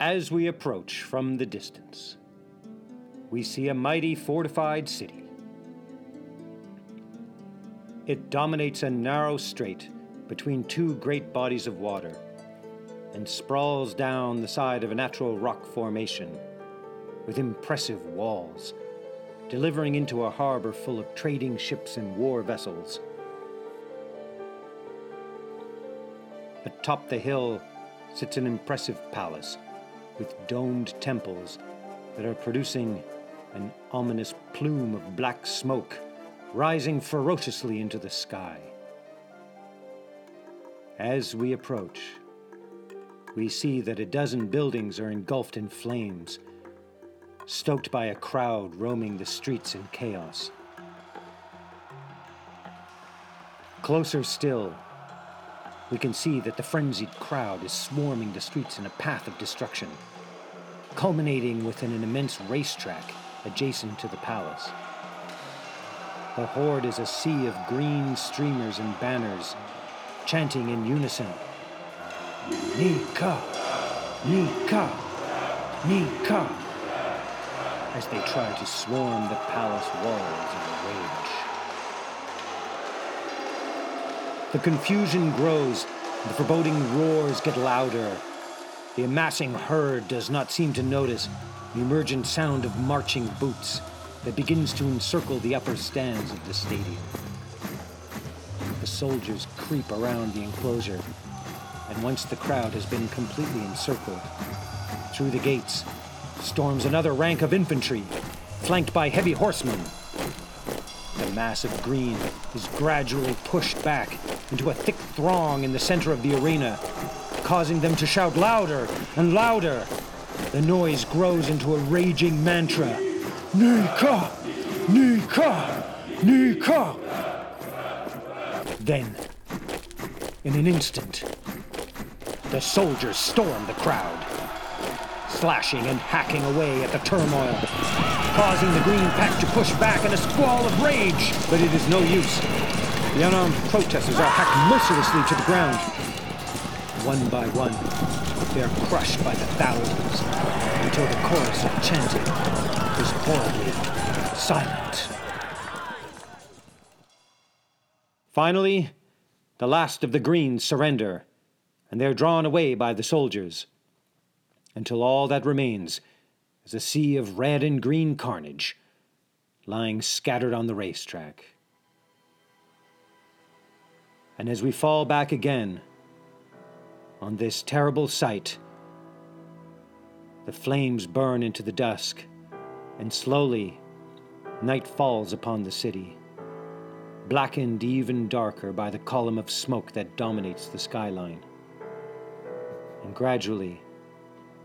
As we approach from the distance, we see a mighty fortified city. It dominates a narrow strait between two great bodies of water and sprawls down the side of a natural rock formation with impressive walls, delivering into a harbor full of trading ships and war vessels. Atop the hill sits an impressive palace with domed temples that are producing an ominous plume of black smoke rising ferociously into the sky. As we approach, we see that a dozen buildings are engulfed in flames, stoked by a crowd roaming the streets in chaos. Closer still, we can see that the frenzied crowd is swarming the streets in a path of destruction, culminating within an immense racetrack adjacent to the palace. The horde is a sea of green streamers and banners, chanting in unison Nika! Nika! Nika! As they try to swarm the palace walls in a rage. The confusion grows, the foreboding roars get louder. The amassing herd does not seem to notice the emergent sound of marching boots that begins to encircle the upper stands of the stadium. The soldiers creep around the enclosure, and once the crowd has been completely encircled, through the gates storms another rank of infantry, flanked by heavy horsemen. The mass of green is gradually pushed back into a thick throng in the center of the arena, causing them to shout louder and louder. The noise grows into a raging mantra Nika! Nika! Nika! Then, in an instant, the soldiers storm the crowd, slashing and hacking away at the turmoil, causing the Green Pack to push back in a squall of rage. But it is no use. The unarmed protesters are hacked mercilessly to the ground. One by one, they are crushed by the thousands until the chorus of chanting is horribly silent. Finally, the last of the Greens surrender, and they are drawn away by the soldiers, until all that remains is a sea of red and green carnage lying scattered on the racetrack. And as we fall back again on this terrible sight, the flames burn into the dusk, and slowly night falls upon the city, blackened even darker by the column of smoke that dominates the skyline. And gradually,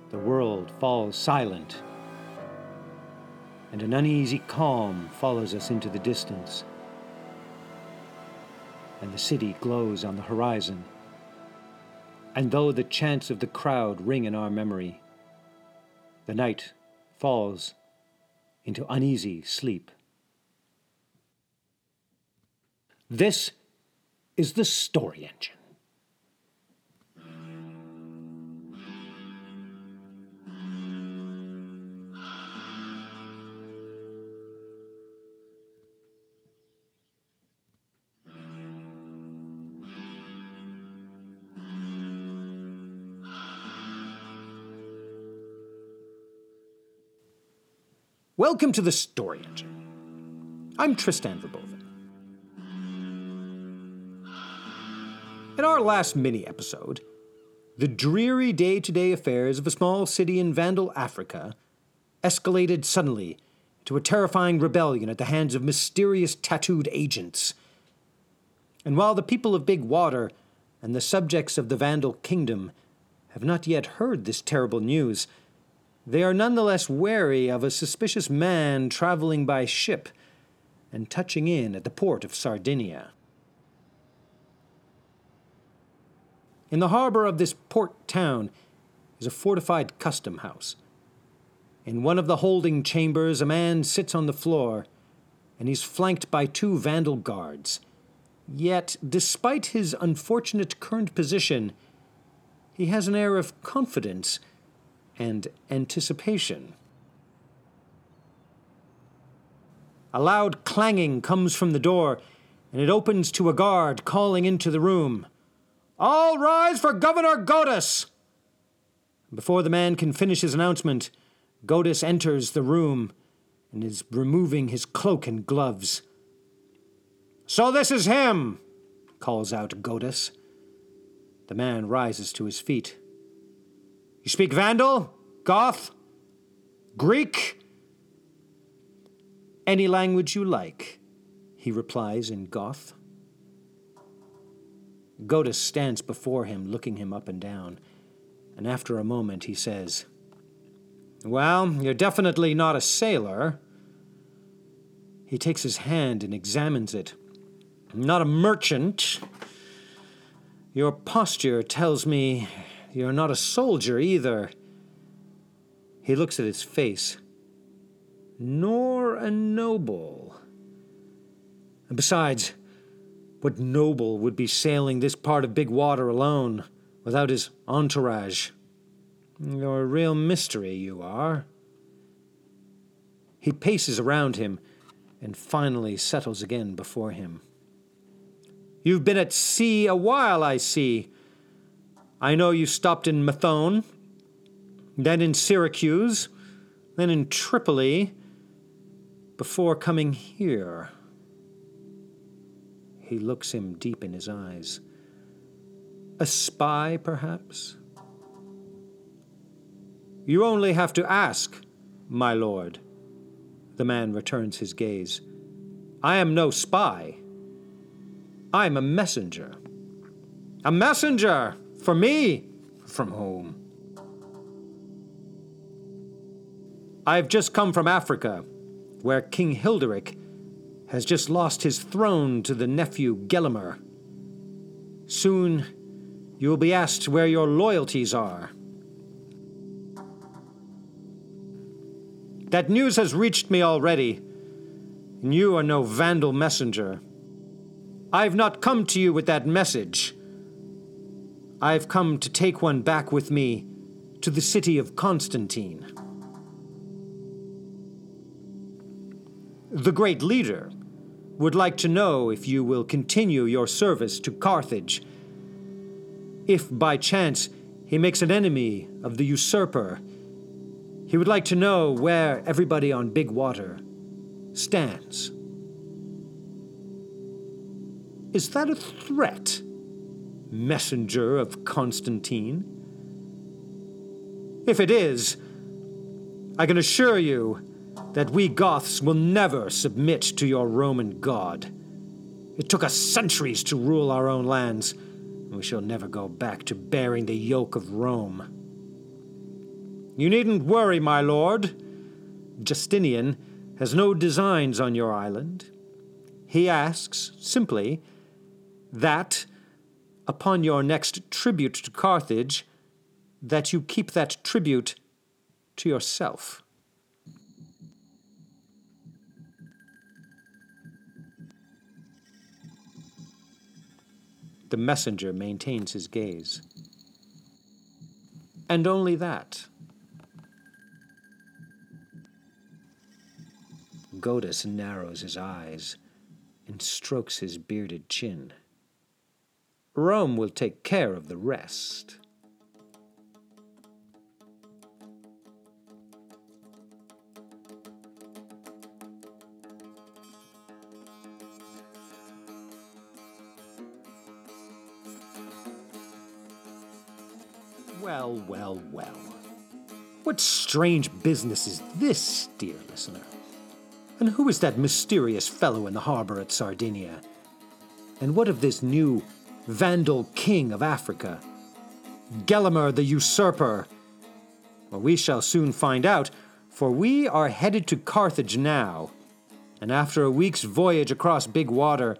the world falls silent, and an uneasy calm follows us into the distance and the city glows on the horizon. And though the chants of the crowd ring in our memory, the night falls into uneasy sleep. This is the story engine. Welcome to the Story Engine. I'm Tristan Verboven. In our last mini episode, the dreary day to day affairs of a small city in Vandal Africa escalated suddenly to a terrifying rebellion at the hands of mysterious tattooed agents. And while the people of Big Water and the subjects of the Vandal Kingdom have not yet heard this terrible news, they are nonetheless wary of a suspicious man traveling by ship and touching in at the port of Sardinia. In the harbor of this port town is a fortified custom house. In one of the holding chambers, a man sits on the floor, and he's flanked by two vandal guards. Yet, despite his unfortunate current position, he has an air of confidence and anticipation. A loud clanging comes from the door, and it opens to a guard calling into the room. All rise for Governor Godus! Before the man can finish his announcement, Godus enters the room and is removing his cloak and gloves. So this is him, calls out Godus. The man rises to his feet. You speak Vandal? Goth? Greek? Any language you like, he replies in Goth. Godus stands before him, looking him up and down, and after a moment he says, Well, you're definitely not a sailor. He takes his hand and examines it. Not a merchant. Your posture tells me you're not a soldier either. He looks at his face. Nor a noble. And besides, what noble would be sailing this part of Big Water alone, without his entourage? You're a real mystery, you are. He paces around him and finally settles again before him. You've been at sea a while, I see. I know you stopped in Methone, then in Syracuse, then in Tripoli, before coming here. He looks him deep in his eyes. A spy, perhaps? You only have to ask, my lord. The man returns his gaze. I am no spy. I'm a messenger. A messenger! For me! From whom? I've just come from Africa, where King Hilderic has just lost his throne to the nephew Gelimer. Soon you will be asked where your loyalties are. That news has reached me already, and you are no vandal messenger. I've not come to you with that message. I've come to take one back with me to the city of Constantine. The great leader would like to know if you will continue your service to Carthage. If by chance he makes an enemy of the usurper, he would like to know where everybody on Big Water stands. Is that a threat, messenger of Constantine? If it is, I can assure you that we Goths will never submit to your Roman god. It took us centuries to rule our own lands, and we shall never go back to bearing the yoke of Rome. You needn't worry, my lord. Justinian has no designs on your island. He asks, simply, that, upon your next tribute to Carthage, that you keep that tribute to yourself. The messenger maintains his gaze. And only that. Godus narrows his eyes and strokes his bearded chin. Rome will take care of the rest. Well, well, well. What strange business is this, dear listener? And who is that mysterious fellow in the harbor at Sardinia? And what of this new Vandal king of Africa? Gelimer the usurper? Well, we shall soon find out, for we are headed to Carthage now. And after a week's voyage across big water,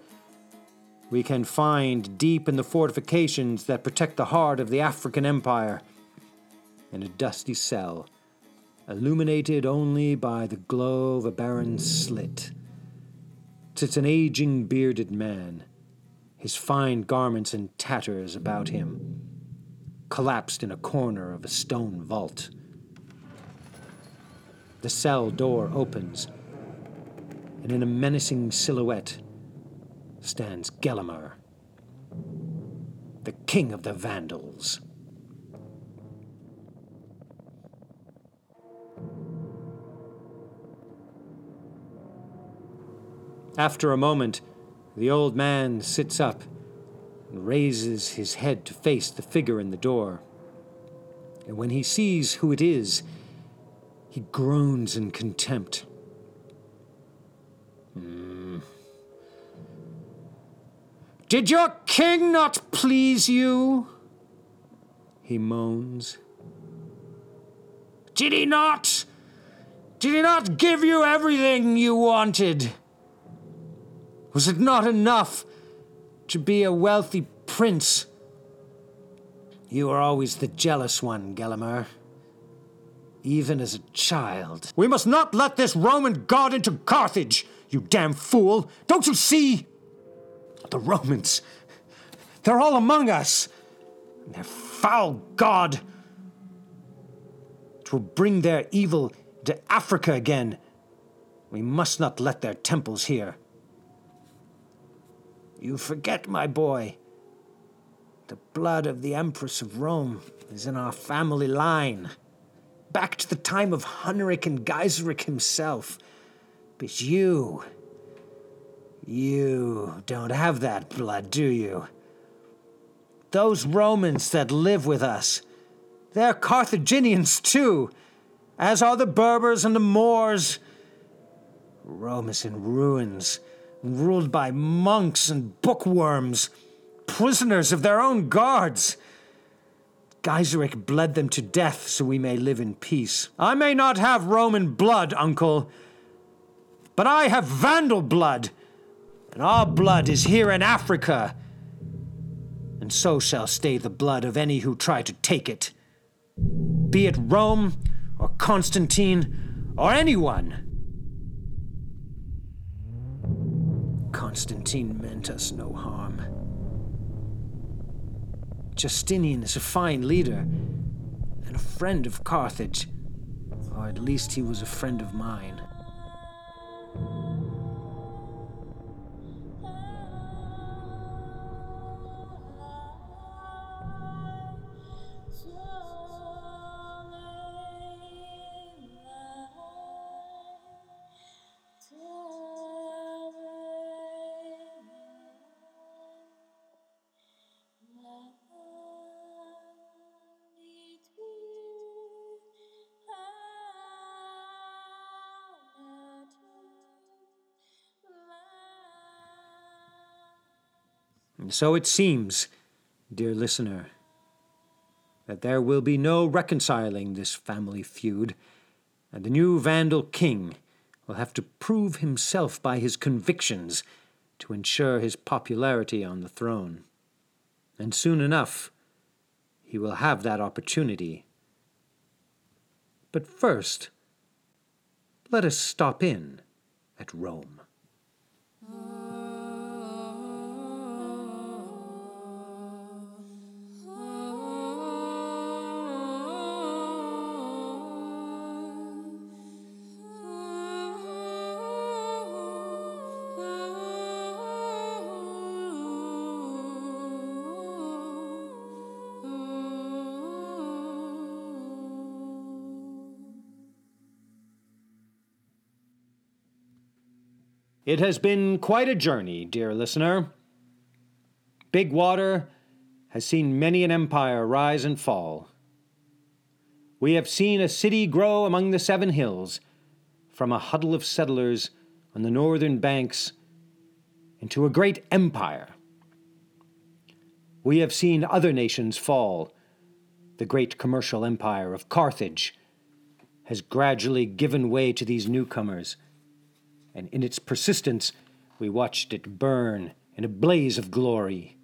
we can find deep in the fortifications that protect the heart of the African Empire, in a dusty cell, illuminated only by the glow of a barren slit, sits an aging bearded man, his fine garments in tatters about him, collapsed in a corner of a stone vault. The cell door opens, and in a menacing silhouette stands Gelimer, the king of the Vandals. After a moment, the old man sits up and raises his head to face the figure in the door. And when he sees who it is, he groans in contempt. Mm. Did your king not please you? He moans. Did he not? Did he not give you everything you wanted? Was it not enough to be a wealthy prince? You were always the jealous one, Gelimer. Even as a child. We must not let this Roman god into Carthage, you damn fool! Don't you see? The Romans. They're all among us. And their foul god. It will bring their evil to Africa again. We must not let their temples here. You forget, my boy. The blood of the Empress of Rome is in our family line. Back to the time of Huneric and Gaiseric himself. But you. You don't have that blood, do you? Those Romans that live with us, they're Carthaginians too, as are the Berbers and the Moors. Rome is in ruins ruled by monks and bookworms, prisoners of their own guards. Gaiseric bled them to death so we may live in peace. I may not have Roman blood, uncle, but I have Vandal blood, and our blood is here in Africa, and so shall stay the blood of any who try to take it. Be it Rome, or Constantine, or anyone. Constantine meant us no harm. Justinian is a fine leader and a friend of Carthage, or at least he was a friend of mine. And so it seems, dear listener, that there will be no reconciling this family feud, and the new Vandal king will have to prove himself by his convictions to ensure his popularity on the throne. And soon enough, he will have that opportunity. But first, let us stop in at Rome. It has been quite a journey, dear listener. Big Water has seen many an empire rise and fall. We have seen a city grow among the Seven Hills, from a huddle of settlers on the northern banks into a great empire. We have seen other nations fall. The great commercial empire of Carthage has gradually given way to these newcomers and in its persistence we watched it burn in a blaze of glory.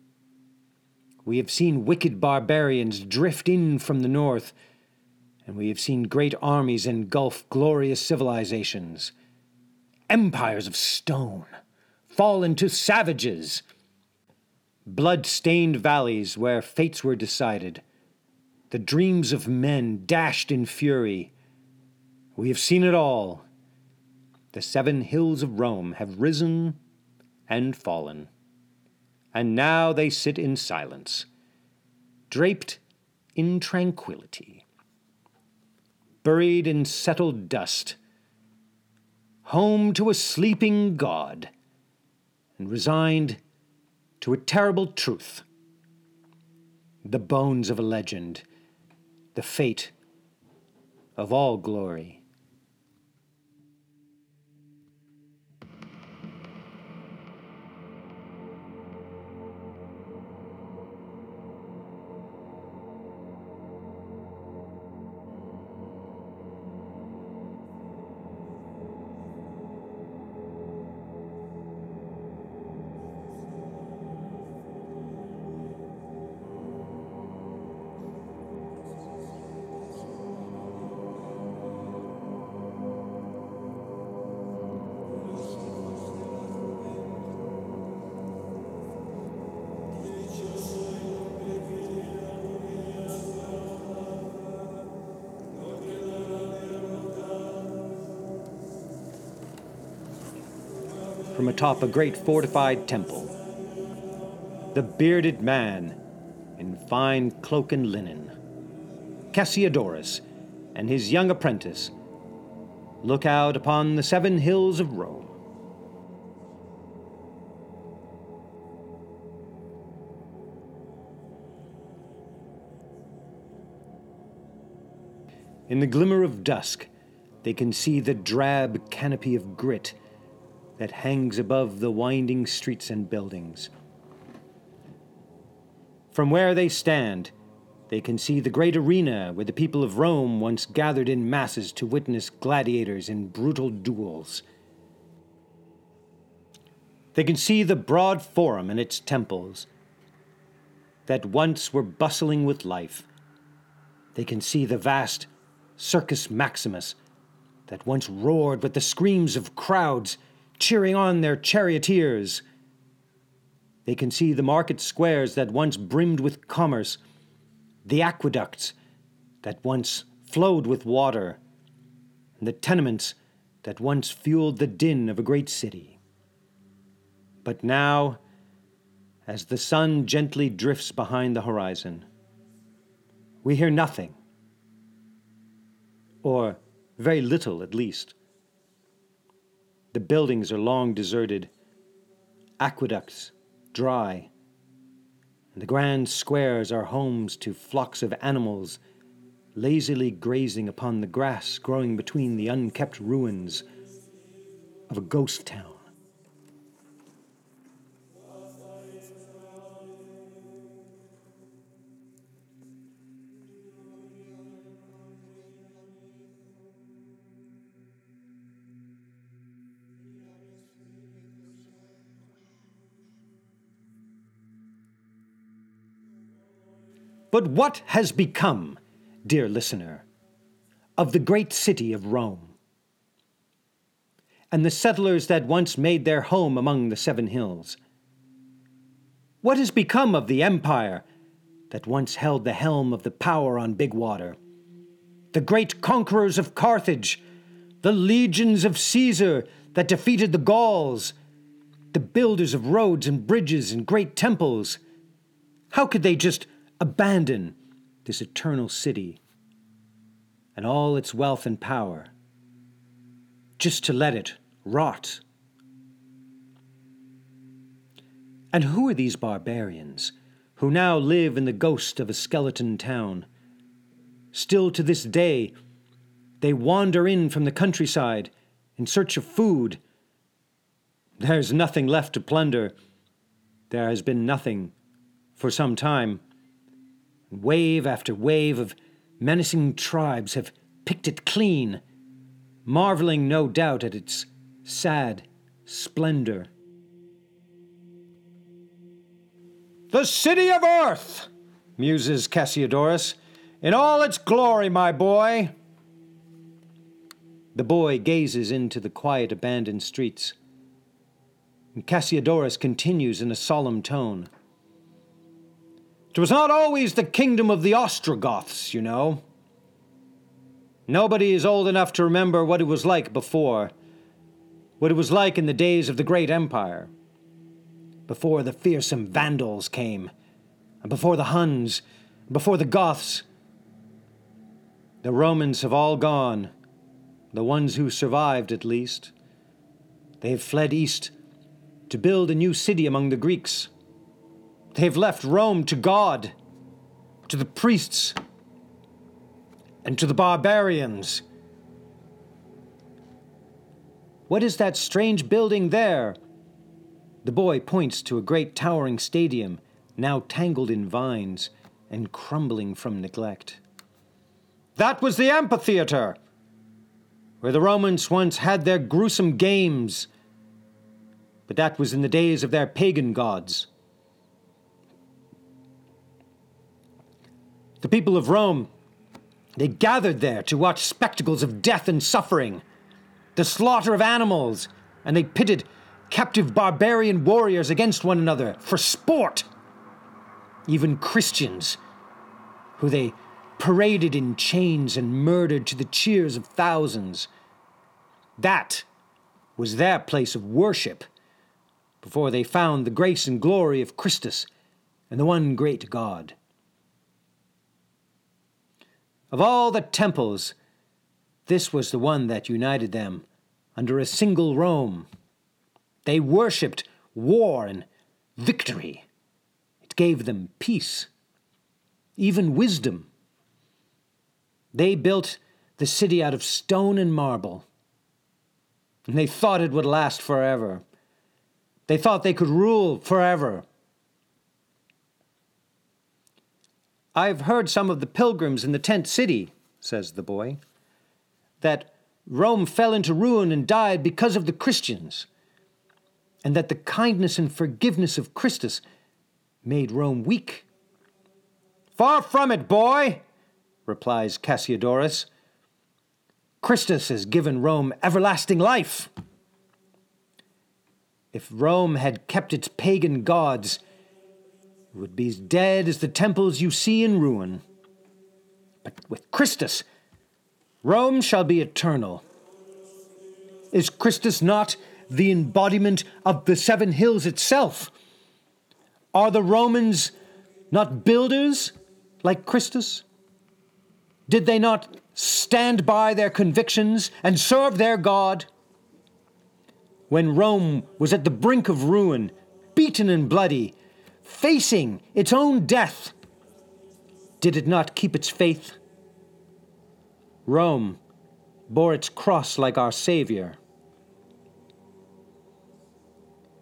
We have seen wicked barbarians drift in from the north, and we have seen great armies engulf glorious civilizations. Empires of stone fall into savages. Blood stained valleys where fates were decided. The dreams of men dashed in fury. We have seen it all. The seven hills of Rome have risen and fallen, and now they sit in silence, draped in tranquility, buried in settled dust, home to a sleeping God, and resigned to a terrible truth the bones of a legend, the fate of all glory. From atop a great fortified temple. The bearded man in fine cloak and linen, Cassiodorus, and his young apprentice look out upon the seven hills of Rome. In the glimmer of dusk, they can see the drab canopy of grit that hangs above the winding streets and buildings. From where they stand, they can see the great arena where the people of Rome once gathered in masses to witness gladiators in brutal duels. They can see the broad forum and its temples that once were bustling with life. They can see the vast Circus Maximus that once roared with the screams of crowds cheering on their charioteers. They can see the market squares that once brimmed with commerce, the aqueducts that once flowed with water, and the tenements that once fueled the din of a great city. But now, as the sun gently drifts behind the horizon, we hear nothing, or very little at least. The buildings are long deserted, aqueducts dry, and the grand squares are homes to flocks of animals lazily grazing upon the grass growing between the unkept ruins of a ghost town. But what has become, dear listener, of the great city of Rome? And the settlers that once made their home among the seven hills? What has become of the empire that once held the helm of the power on Big Water? The great conquerors of Carthage, the legions of Caesar that defeated the Gauls, the builders of roads and bridges and great temples. How could they just abandon this eternal city and all its wealth and power just to let it rot. And who are these barbarians who now live in the ghost of a skeleton town? Still to this day, they wander in from the countryside in search of food. There's nothing left to plunder. There has been nothing for some time. Wave after wave of menacing tribes have picked it clean, marveling no doubt at its sad splendor. The city of earth, muses Cassiodorus, in all its glory, my boy. The boy gazes into the quiet, abandoned streets. And Cassiodorus continues in a solemn tone. It was not always the kingdom of the Ostrogoths, you know. Nobody is old enough to remember what it was like before, what it was like in the days of the great empire, before the fearsome Vandals came, and before the Huns, before the Goths. The Romans have all gone, the ones who survived at least. They have fled east to build a new city among the Greeks. They have left Rome to God, to the priests, and to the barbarians. What is that strange building there? The boy points to a great towering stadium, now tangled in vines and crumbling from neglect. That was the amphitheater, where the Romans once had their gruesome games. But that was in the days of their pagan gods. The people of Rome they gathered there to watch spectacles of death and suffering, the slaughter of animals, and they pitted captive barbarian warriors against one another for sport. Even Christians, who they paraded in chains and murdered to the cheers of thousands. That was their place of worship before they found the grace and glory of Christus and the one great God. Of all the temples, this was the one that united them under a single Rome. They worshipped war and victory. It gave them peace, even wisdom. They built the city out of stone and marble, and they thought it would last forever. They thought they could rule forever. I've heard some of the pilgrims in the tent city, says the boy, that Rome fell into ruin and died because of the Christians, and that the kindness and forgiveness of Christus made Rome weak. Far from it, boy, replies Cassiodorus. Christus has given Rome everlasting life. If Rome had kept its pagan gods, would be as dead as the temples you see in ruin. But with Christus, Rome shall be eternal. Is Christus not the embodiment of the seven hills itself? Are the Romans not builders like Christus? Did they not stand by their convictions and serve their God? When Rome was at the brink of ruin, beaten and bloody, facing its own death, did it not keep its faith? Rome bore its cross like our Savior.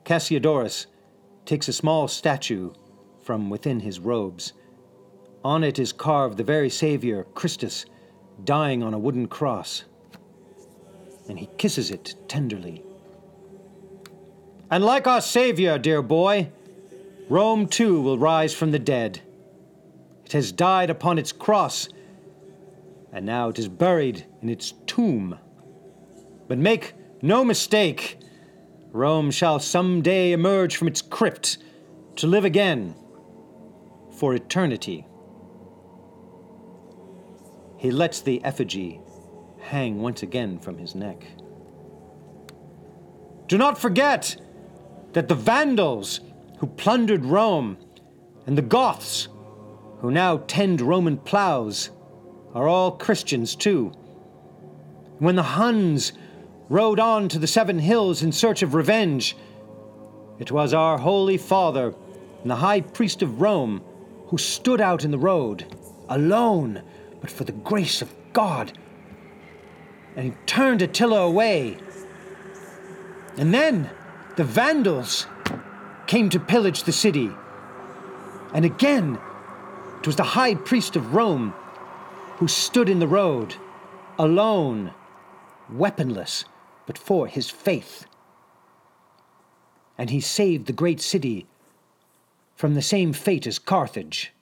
Cassiodorus takes a small statue from within his robes. On it is carved the very Savior, Christus, dying on a wooden cross. And he kisses it tenderly. And like our Savior, dear boy, Rome too will rise from the dead. It has died upon its cross, and now it is buried in its tomb. But make no mistake, Rome shall some day emerge from its crypt to live again for eternity. He lets the effigy hang once again from his neck. Do not forget that the Vandals who plundered Rome, and the Goths, who now tend Roman plows, are all Christians too. When the Huns rode on to the Seven Hills in search of revenge, it was our Holy Father and the High Priest of Rome who stood out in the road, alone, but for the grace of God. And he turned Attila away. And then the Vandals came to pillage the city. And again, it was the high priest of Rome who stood in the road, alone, weaponless, but for his faith. And he saved the great city from the same fate as Carthage.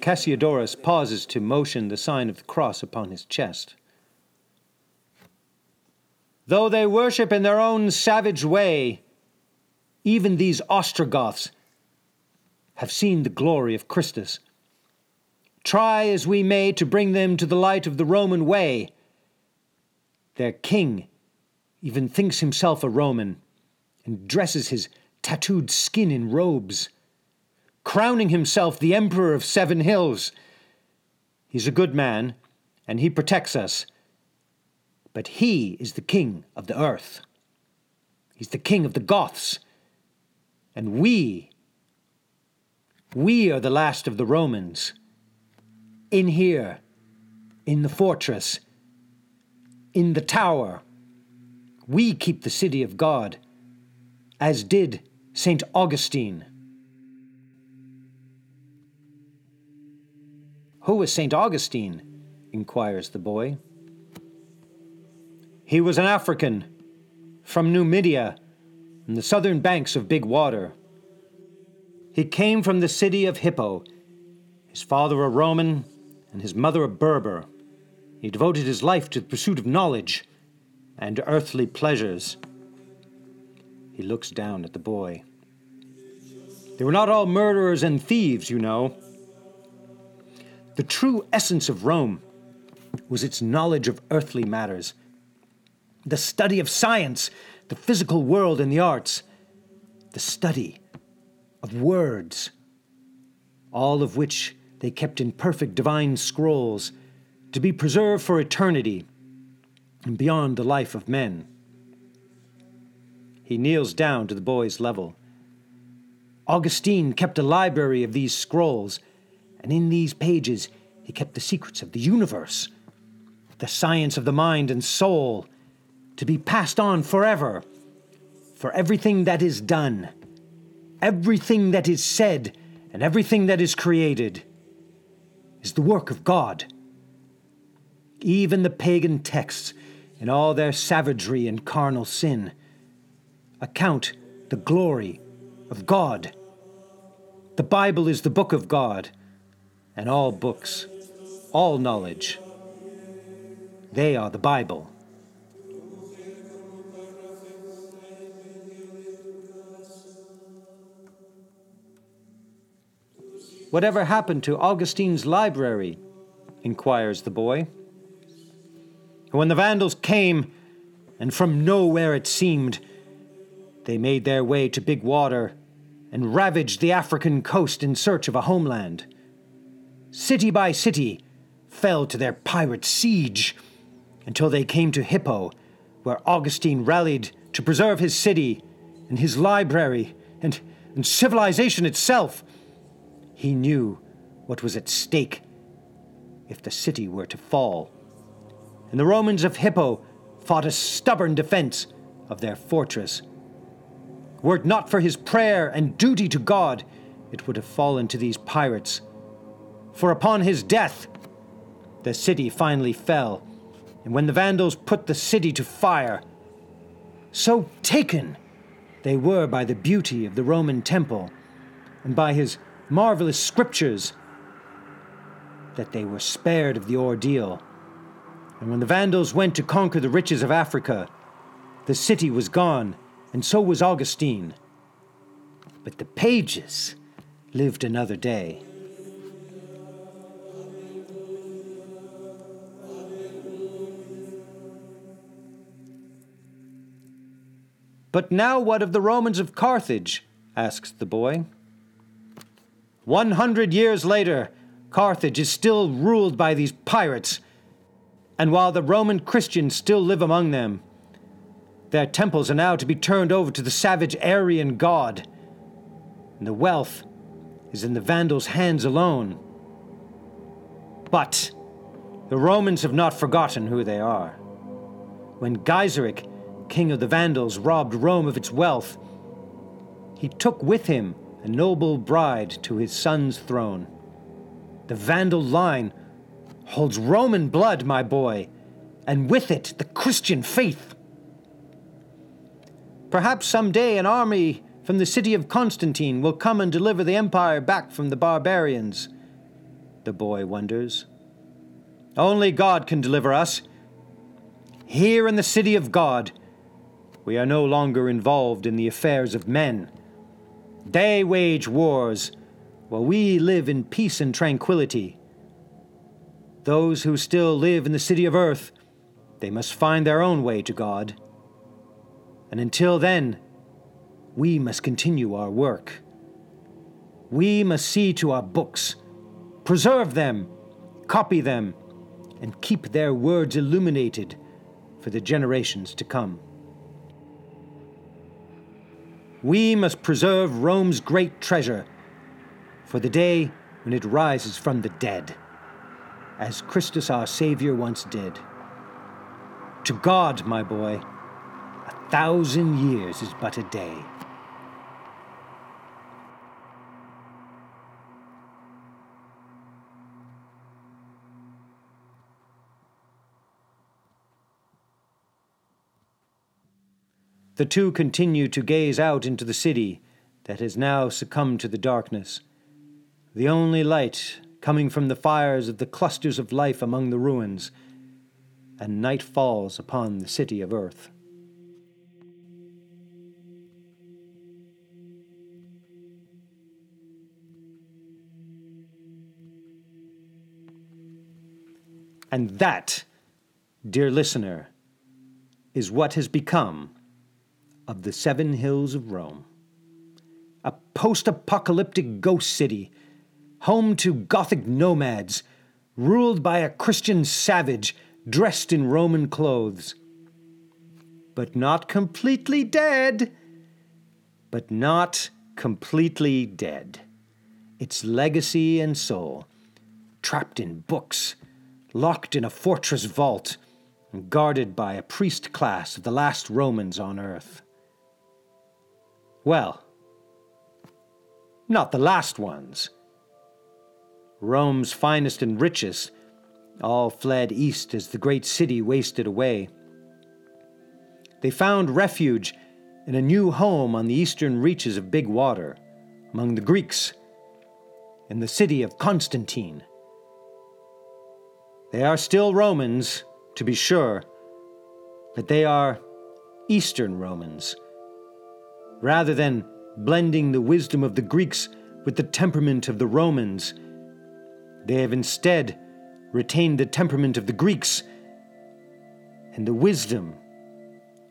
Cassiodorus pauses to motion the sign of the cross upon his chest. Though they worship in their own savage way, even these Ostrogoths have seen the glory of Christus. Try as we may to bring them to the light of the Roman way, their king even thinks himself a Roman and dresses his tattooed skin in robes, crowning himself the Emperor of Seven Hills. He's a good man, and he protects us. But he is the king of the earth. He's the king of the Goths. And we, we are the last of the Romans. In here, in the fortress, in the tower, we keep the city of God, as did St. Augustine. Who was St. Augustine? inquires the boy. He was an African from Numidia, on the southern banks of Big Water. He came from the city of Hippo, his father a Roman and his mother a Berber. He devoted his life to the pursuit of knowledge and earthly pleasures. He looks down at the boy. They were not all murderers and thieves, you know. The true essence of Rome was its knowledge of earthly matters the study of science, the physical world, and the arts, the study of words, all of which they kept in perfect divine scrolls to be preserved for eternity and beyond the life of men. He kneels down to the boy's level. Augustine kept a library of these scrolls, and in these pages he kept the secrets of the universe, the science of the mind and soul, to be passed on forever. For everything that is done, everything that is said, and everything that is created is the work of God. Even the pagan texts, in all their savagery and carnal sin, account the glory of God. The Bible is the book of God, and all books, all knowledge, they are the Bible. Whatever happened to Augustine's library? inquires the boy. When the Vandals came, and from nowhere it seemed, they made their way to Big Water and ravaged the African coast in search of a homeland. City by city fell to their pirate siege until they came to Hippo, where Augustine rallied to preserve his city and his library and, and civilization itself. He knew what was at stake if the city were to fall. And the Romans of Hippo fought a stubborn defense of their fortress. Were it not for his prayer and duty to God, it would have fallen to these pirates. For upon his death, the city finally fell, and when the Vandals put the city to fire, so taken they were by the beauty of the Roman temple and by his marvelous scriptures that they were spared of the ordeal. And when the Vandals went to conquer the riches of Africa, the city was gone, and so was Augustine. But the pages lived another day. But now what of the Romans of Carthage? asks the boy. One hundred years later, Carthage is still ruled by these pirates, and while the Roman Christians still live among them, their temples are now to be turned over to the savage Arian god, and the wealth is in the Vandals' hands alone. But the Romans have not forgotten who they are. When Gaiseric, king of the Vandals, robbed Rome of its wealth, he took with him a noble bride to his son's throne. The Vandal line holds Roman blood, my boy, and with it the Christian faith. Perhaps some day an army from the city of Constantine will come and deliver the empire back from the barbarians. The boy wonders. Only God can deliver us. Here in the city of God, we are no longer involved in the affairs of men. They wage wars, while we live in peace and tranquility. Those who still live in the city of earth, they must find their own way to God. And until then, we must continue our work. We must see to our books, preserve them, copy them, and keep their words illuminated for the generations to come. We must preserve Rome's great treasure for the day when it rises from the dead, as Christus our Savior once did. To God, my boy, a thousand years is but a day. The two continue to gaze out into the city that has now succumbed to the darkness. The only light coming from the fires of the clusters of life among the ruins, and night falls upon the city of earth. And that, dear listener, is what has become of the Seven Hills of Rome. A post apocalyptic ghost city, home to Gothic nomads, ruled by a Christian savage dressed in Roman clothes. But not completely dead. But not completely dead. Its legacy and soul, trapped in books, locked in a fortress vault, and guarded by a priest class of the last Romans on earth. Well, not the last ones. Rome's finest and richest all fled east as the great city wasted away. They found refuge in a new home on the eastern reaches of Big Water, among the Greeks, in the city of Constantine. They are still Romans, to be sure, but they are Eastern Romans rather than blending the wisdom of the Greeks with the temperament of the Romans. They have instead retained the temperament of the Greeks and the wisdom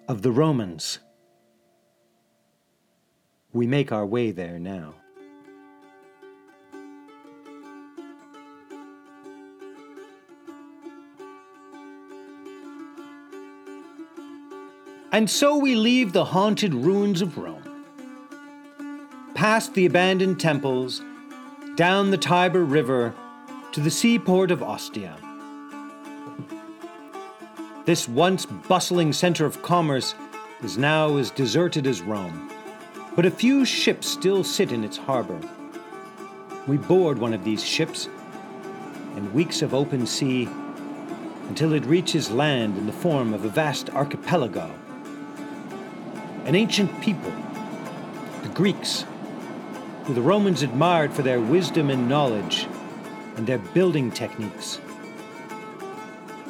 of the Romans. We make our way there now. And so we leave the haunted ruins of Rome, past the abandoned temples, down the Tiber River to the seaport of Ostia. This once bustling center of commerce is now as deserted as Rome, but a few ships still sit in its harbor. We board one of these ships in weeks of open sea until it reaches land in the form of a vast archipelago an ancient people, the Greeks, who the Romans admired for their wisdom and knowledge and their building techniques.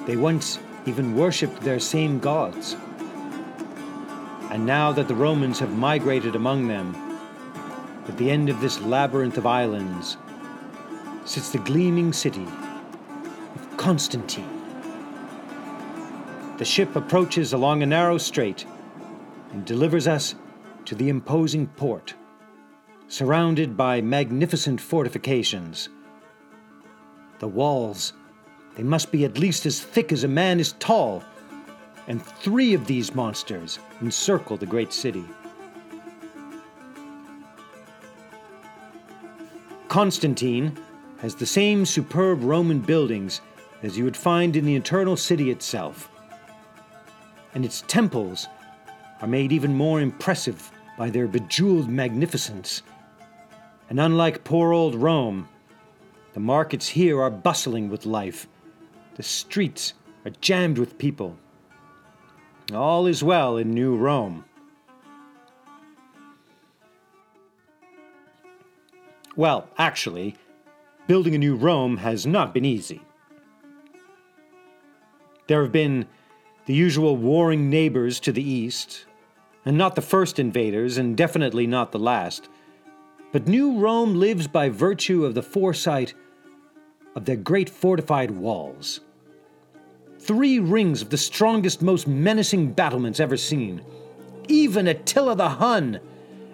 They once even worshipped their same gods. And now that the Romans have migrated among them, at the end of this labyrinth of islands sits the gleaming city of Constantine. The ship approaches along a narrow strait and delivers us to the imposing port, surrounded by magnificent fortifications. The walls, they must be at least as thick as a man is tall, and three of these monsters encircle the great city. Constantine has the same superb Roman buildings as you would find in the eternal city itself, and its temples are made even more impressive by their bejeweled magnificence. And unlike poor old Rome, the markets here are bustling with life. The streets are jammed with people. All is well in New Rome. Well, actually, building a new Rome has not been easy. There have been the usual warring neighbors to the east, and not the first invaders, and definitely not the last. But New Rome lives by virtue of the foresight of their great fortified walls. Three rings of the strongest, most menacing battlements ever seen. Even Attila the Hun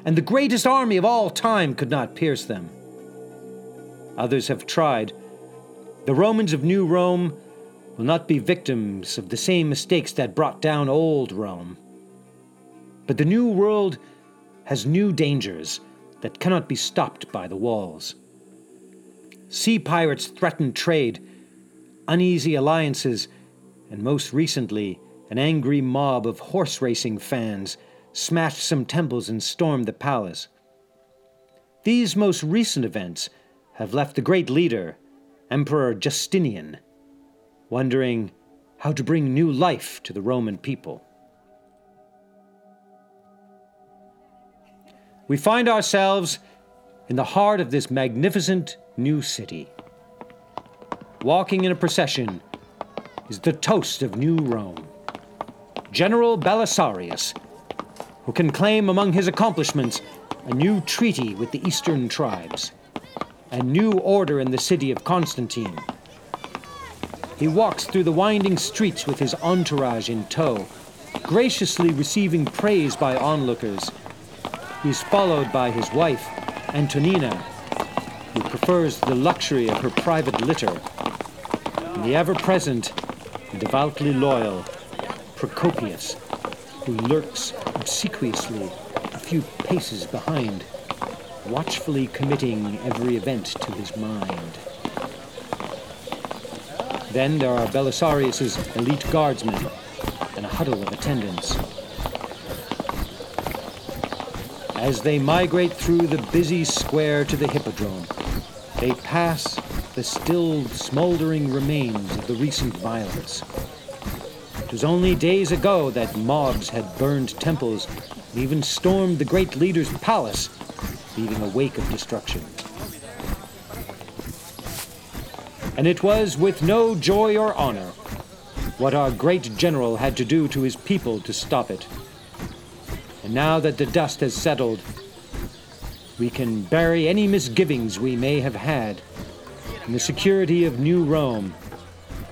and the greatest army of all time could not pierce them. Others have tried. The Romans of New Rome will not be victims of the same mistakes that brought down old Rome. But the New World has new dangers that cannot be stopped by the walls. Sea pirates threaten trade, uneasy alliances, and most recently, an angry mob of horse racing fans smashed some temples and stormed the palace. These most recent events have left the great leader, Emperor Justinian, wondering how to bring new life to the Roman people. We find ourselves in the heart of this magnificent new city. Walking in a procession is the toast of New Rome. General Belisarius, who can claim among his accomplishments a new treaty with the eastern tribes, a new order in the city of Constantine. He walks through the winding streets with his entourage in tow, graciously receiving praise by onlookers. He's followed by his wife, Antonina, who prefers the luxury of her private litter, and the ever present devoutly loyal Procopius, who lurks obsequiously a few paces behind, watchfully committing every event to his mind. Then there are Belisarius's elite guardsmen and a huddle of attendants. As they migrate through the busy square to the Hippodrome, they pass the still smoldering remains of the recent violence. It was only days ago that mobs had burned temples and even stormed the great leader's palace, leaving a wake of destruction. And it was with no joy or honor what our great general had to do to his people to stop it. And now that the dust has settled, we can bury any misgivings we may have had in the security of New Rome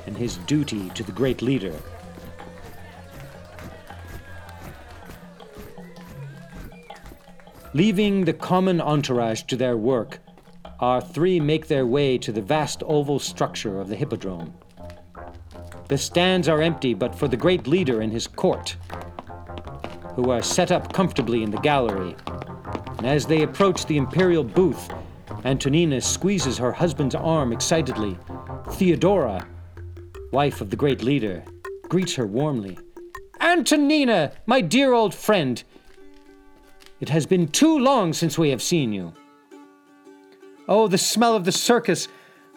and his duty to the great leader. Leaving the common entourage to their work, our three make their way to the vast oval structure of the Hippodrome. The stands are empty but for the great leader and his court, who are set up comfortably in the gallery. And as they approach the imperial booth, Antonina squeezes her husband's arm excitedly. Theodora, wife of the great leader, greets her warmly. Antonina, my dear old friend, it has been too long since we have seen you. Oh, the smell of the circus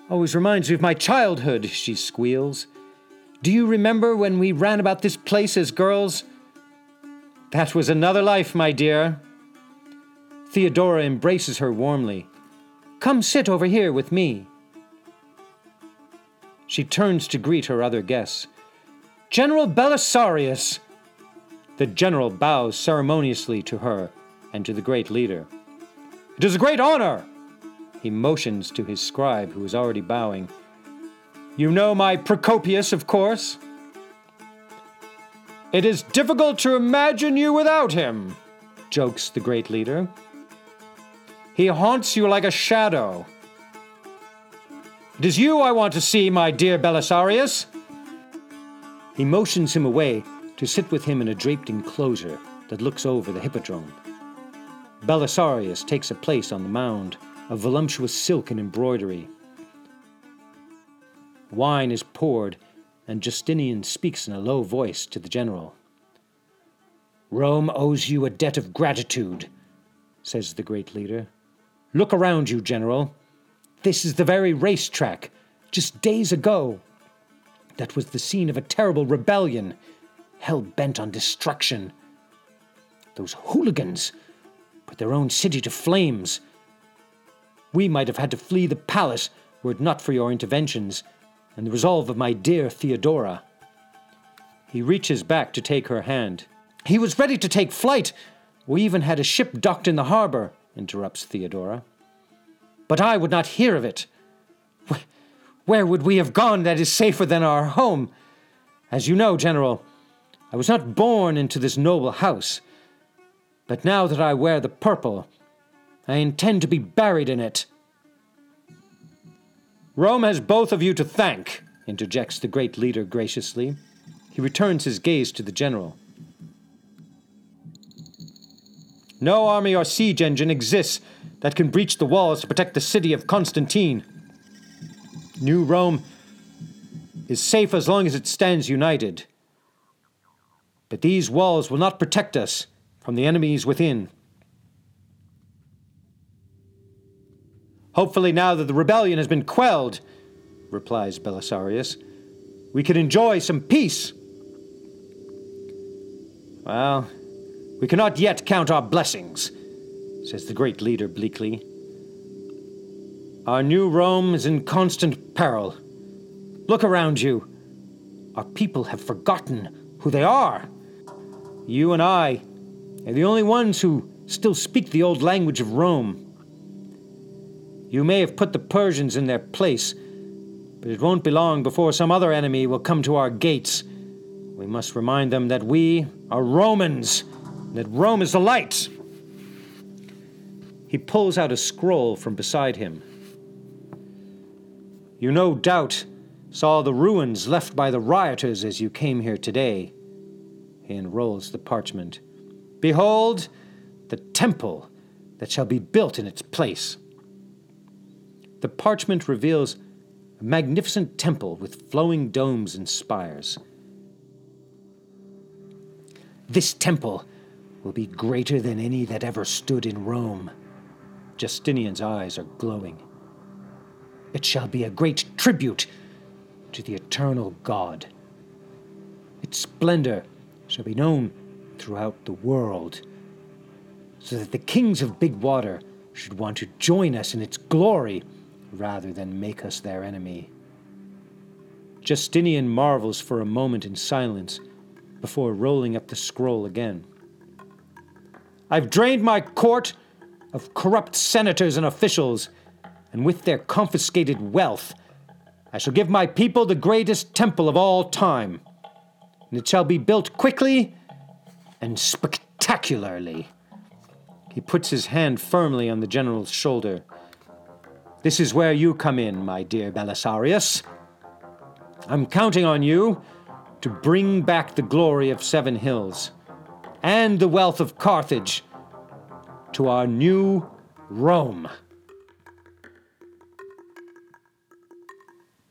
always reminds me of my childhood, she squeals. Do you remember when we ran about this place as girls? That was another life, my dear. Theodora embraces her warmly. Come sit over here with me. She turns to greet her other guests. General Belisarius! The general bows ceremoniously to her and to the great leader. It is a great honor! He motions to his scribe, who is already bowing. You know my Procopius, of course? It is difficult to imagine you without him, jokes the great leader. He haunts you like a shadow. It is you I want to see, my dear Belisarius. He motions him away to sit with him in a draped enclosure that looks over the hippodrome. Belisarius takes a place on the mound of voluptuous silk and embroidery. Wine is poured, and Justinian speaks in a low voice to the general. Rome owes you a debt of gratitude, says the great leader. Look around you, General. This is the very racetrack, just days ago. That was the scene of a terrible rebellion, hell bent on destruction. Those hooligans put their own city to flames. We might have had to flee the palace were it not for your interventions and the resolve of my dear Theodora. He reaches back to take her hand. He was ready to take flight. We even had a ship docked in the harbor, interrupts Theodora. But I would not hear of it. Where would we have gone that is safer than our home? As you know, General, I was not born into this noble house. But now that I wear the purple, I intend to be buried in it. Rome has both of you to thank, interjects the great leader graciously. He returns his gaze to the general. No army or siege engine exists that can breach the walls to protect the city of Constantine. New Rome is safe as long as it stands united. But these walls will not protect us from the enemies within. Hopefully, now that the rebellion has been quelled, replies Belisarius, we can enjoy some peace. Well, we cannot yet count our blessings, says the great leader bleakly. Our new Rome is in constant peril. Look around you. Our people have forgotten who they are. You and I are the only ones who still speak the old language of Rome. You may have put the Persians in their place, but it won't be long before some other enemy will come to our gates. We must remind them that we are Romans, that Rome is the light. He pulls out a scroll from beside him. You no doubt saw the ruins left by the rioters as you came here today. He unrolls the parchment. Behold, the temple that shall be built in its place. The parchment reveals a magnificent temple with flowing domes and spires. This temple will be greater than any that ever stood in Rome. Justinian's eyes are glowing. It shall be a great tribute to the eternal God. Its splendor shall be known throughout the world, so that the kings of Big Water should want to join us in its glory rather than make us their enemy. Justinian marvels for a moment in silence before rolling up the scroll again. I've drained my court of corrupt senators and officials, and with their confiscated wealth, I shall give my people the greatest temple of all time, and it shall be built quickly and spectacularly. He puts his hand firmly on the general's shoulder. This is where you come in, my dear Belisarius. I'm counting on you to bring back the glory of Seven Hills and the wealth of Carthage to our new Rome.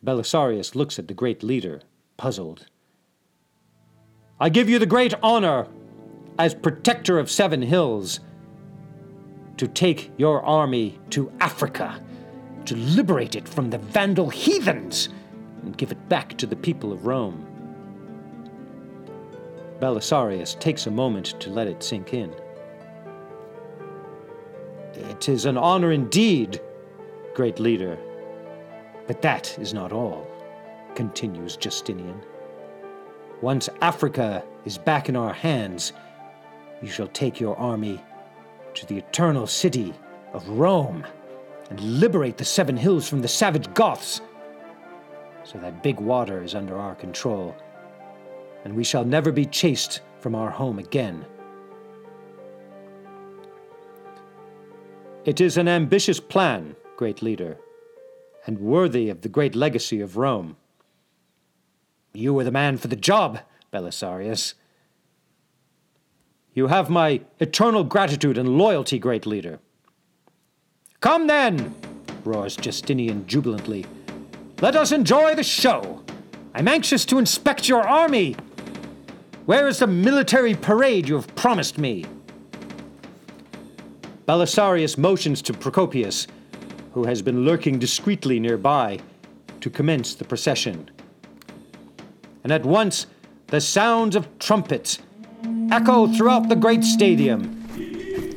Belisarius looks at the great leader, puzzled. I give you the great honor, as protector of Seven Hills, to take your army to Africa to liberate it from the Vandal heathens and give it back to the people of Rome. Belisarius takes a moment to let it sink in. It is an honor indeed, great leader. But that is not all, continues Justinian. Once Africa is back in our hands, you shall take your army to the eternal city of Rome and liberate the Seven Hills from the savage Goths, so that Big Water is under our control, and we shall never be chased from our home again. It is an ambitious plan, great leader, and worthy of the great legacy of Rome. You are the man for the job, Belisarius. You have my eternal gratitude and loyalty, great leader. Come then, roars Justinian jubilantly. Let us enjoy the show. I'm anxious to inspect your army. Where is the military parade you have promised me? Belisarius motions to Procopius, who has been lurking discreetly nearby, to commence the procession. And at once, the sounds of trumpets echo throughout the great stadium.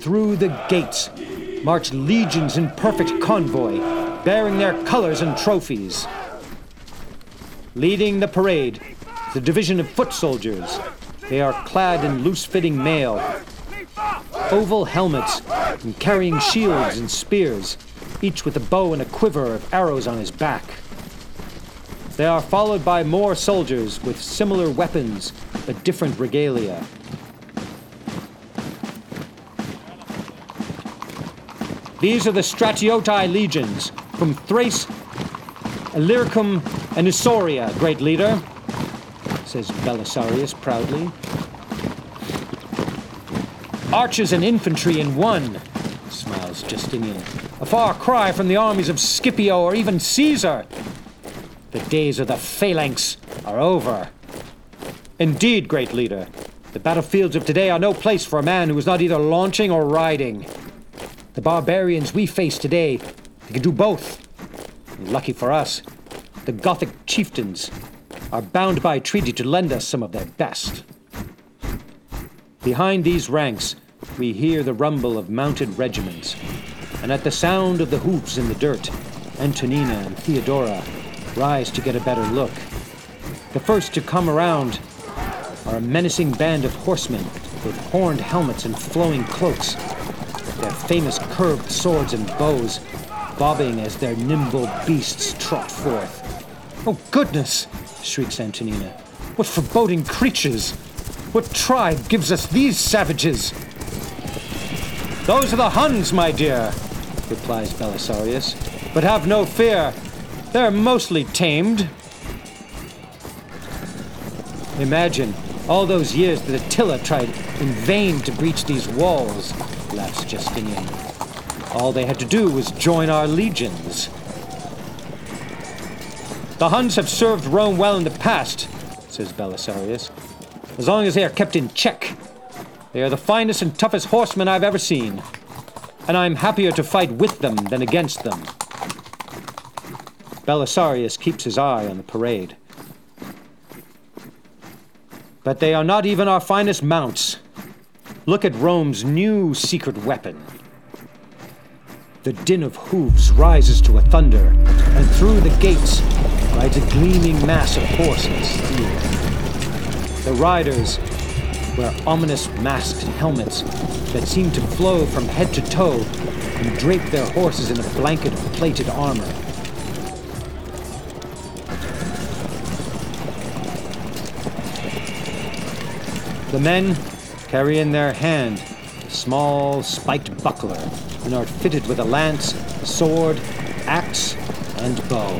Through the gates, marched legions in perfect convoy, bearing their colors and trophies. Leading the parade, the division of foot soldiers, They are clad in loose fitting mail, oval helmets, and carrying shields and spears, each with a bow and a quiver of arrows on his back. They are followed by more soldiers with similar weapons but different regalia. These are the Stratioti legions from Thrace, Illyricum, and Isauria, great leader, says Belisarius proudly. Archers and infantry in one, smiles Justinian. A far cry from the armies of Scipio or even Caesar. The days of the phalanx are over. Indeed, great leader, the battlefields of today are no place for a man who is not either launching or riding. The barbarians we face today, they can do both. And lucky for us, the Gothic chieftains are bound by treaty to lend us some of their best. Behind these ranks, we hear the rumble of mounted regiments, and at the sound of the hoofs in the dirt, Antonina and Theodora rise to get a better look. The first to come around are a menacing band of horsemen with horned helmets and flowing cloaks, their famous curved swords and bows bobbing as their nimble beasts trot forth. Oh, goodness! shrieks Antonina. What foreboding creatures! What tribe gives us these savages? Those are the Huns, my dear, replies Belisarius. But have no fear, they're mostly tamed. Imagine all those years that Attila tried in vain to breach these walls, laughs Justinian. All they had to do was join our legions. The Huns have served Rome well in the past, says Belisarius, as long as they are kept in check. They are the finest and toughest horsemen I've ever seen, and I'm happier to fight with them than against them. Belisarius keeps his eye on the parade. But they are not even our finest mounts. Look at Rome's new secret weapon. The din of hooves rises to a thunder, and through the gates rides a gleaming mass of horse and steel. The riders wear ominous masked helmets that seem to flow from head to toe and drape their horses in a blanket of plated armor. The men carry in their hand a small spiked buckler and are fitted with a lance, sword, axe, and bow.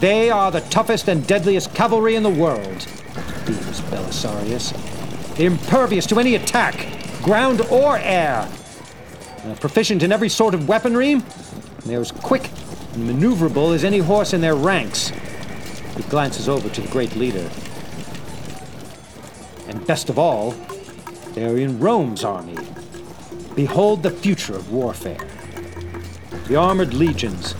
They are the toughest and deadliest cavalry in the world, beams Belisarius. Impervious to any attack, ground or air. Uh, proficient in every sort of weaponry, they're as quick and maneuverable as any horse in their ranks. He glances over to the great leader. And best of all, they're in Rome's army. Behold the future of warfare. The armored legions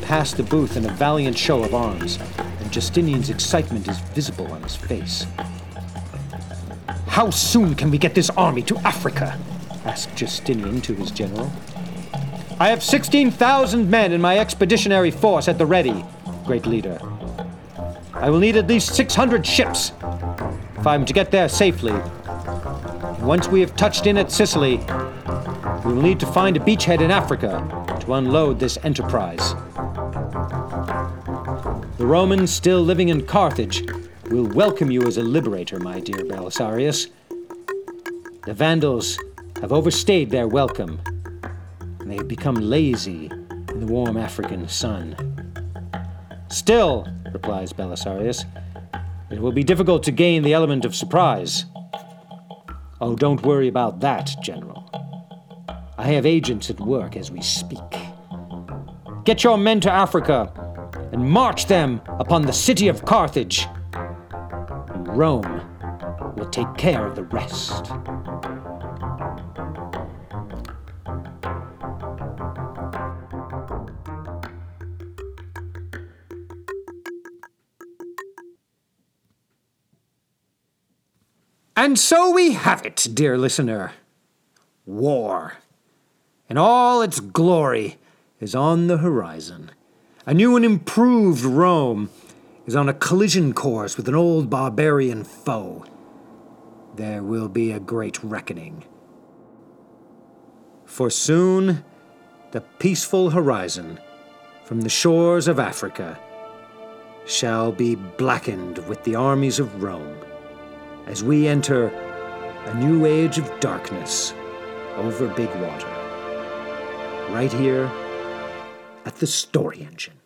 pass the booth in a valiant show of arms, and Justinian's excitement is visible on his face. How soon can we get this army to Africa? asked Justinian to his general. I have 16,000 men in my expeditionary force at the ready, great leader. I will need at least 600 ships if I am to get there safely. Once we have touched in at Sicily, we will need to find a beachhead in Africa to unload this enterprise. The Romans still living in Carthage will welcome you as a liberator, my dear Belisarius. The Vandals have overstayed their welcome, and they have become lazy in the warm African sun. Still, replies Belisarius, it will be difficult to gain the element of surprise. Oh, don't worry about that, General. I have agents at work as we speak. Get your men to Africa and march them upon the city of Carthage. Rome will take care of the rest. And so we have it, dear listener. War, in all its glory, is on the horizon. A new and improved Rome is on a collision course with an old barbarian foe. There will be a great reckoning. For soon, the peaceful horizon from the shores of Africa shall be blackened with the armies of Rome as we enter a new age of darkness over big water. Right here at the Story Engine.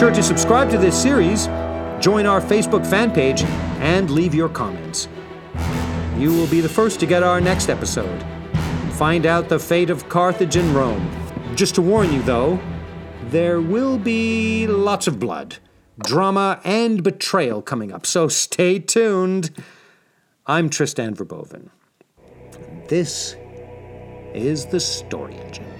Sure to subscribe to this series, join our Facebook fan page, and leave your comments. You will be the first to get our next episode find out the fate of Carthage and Rome. Just to warn you, though, there will be lots of blood, drama, and betrayal coming up, so stay tuned. I'm Tristan Verboven. This is the Story Engine.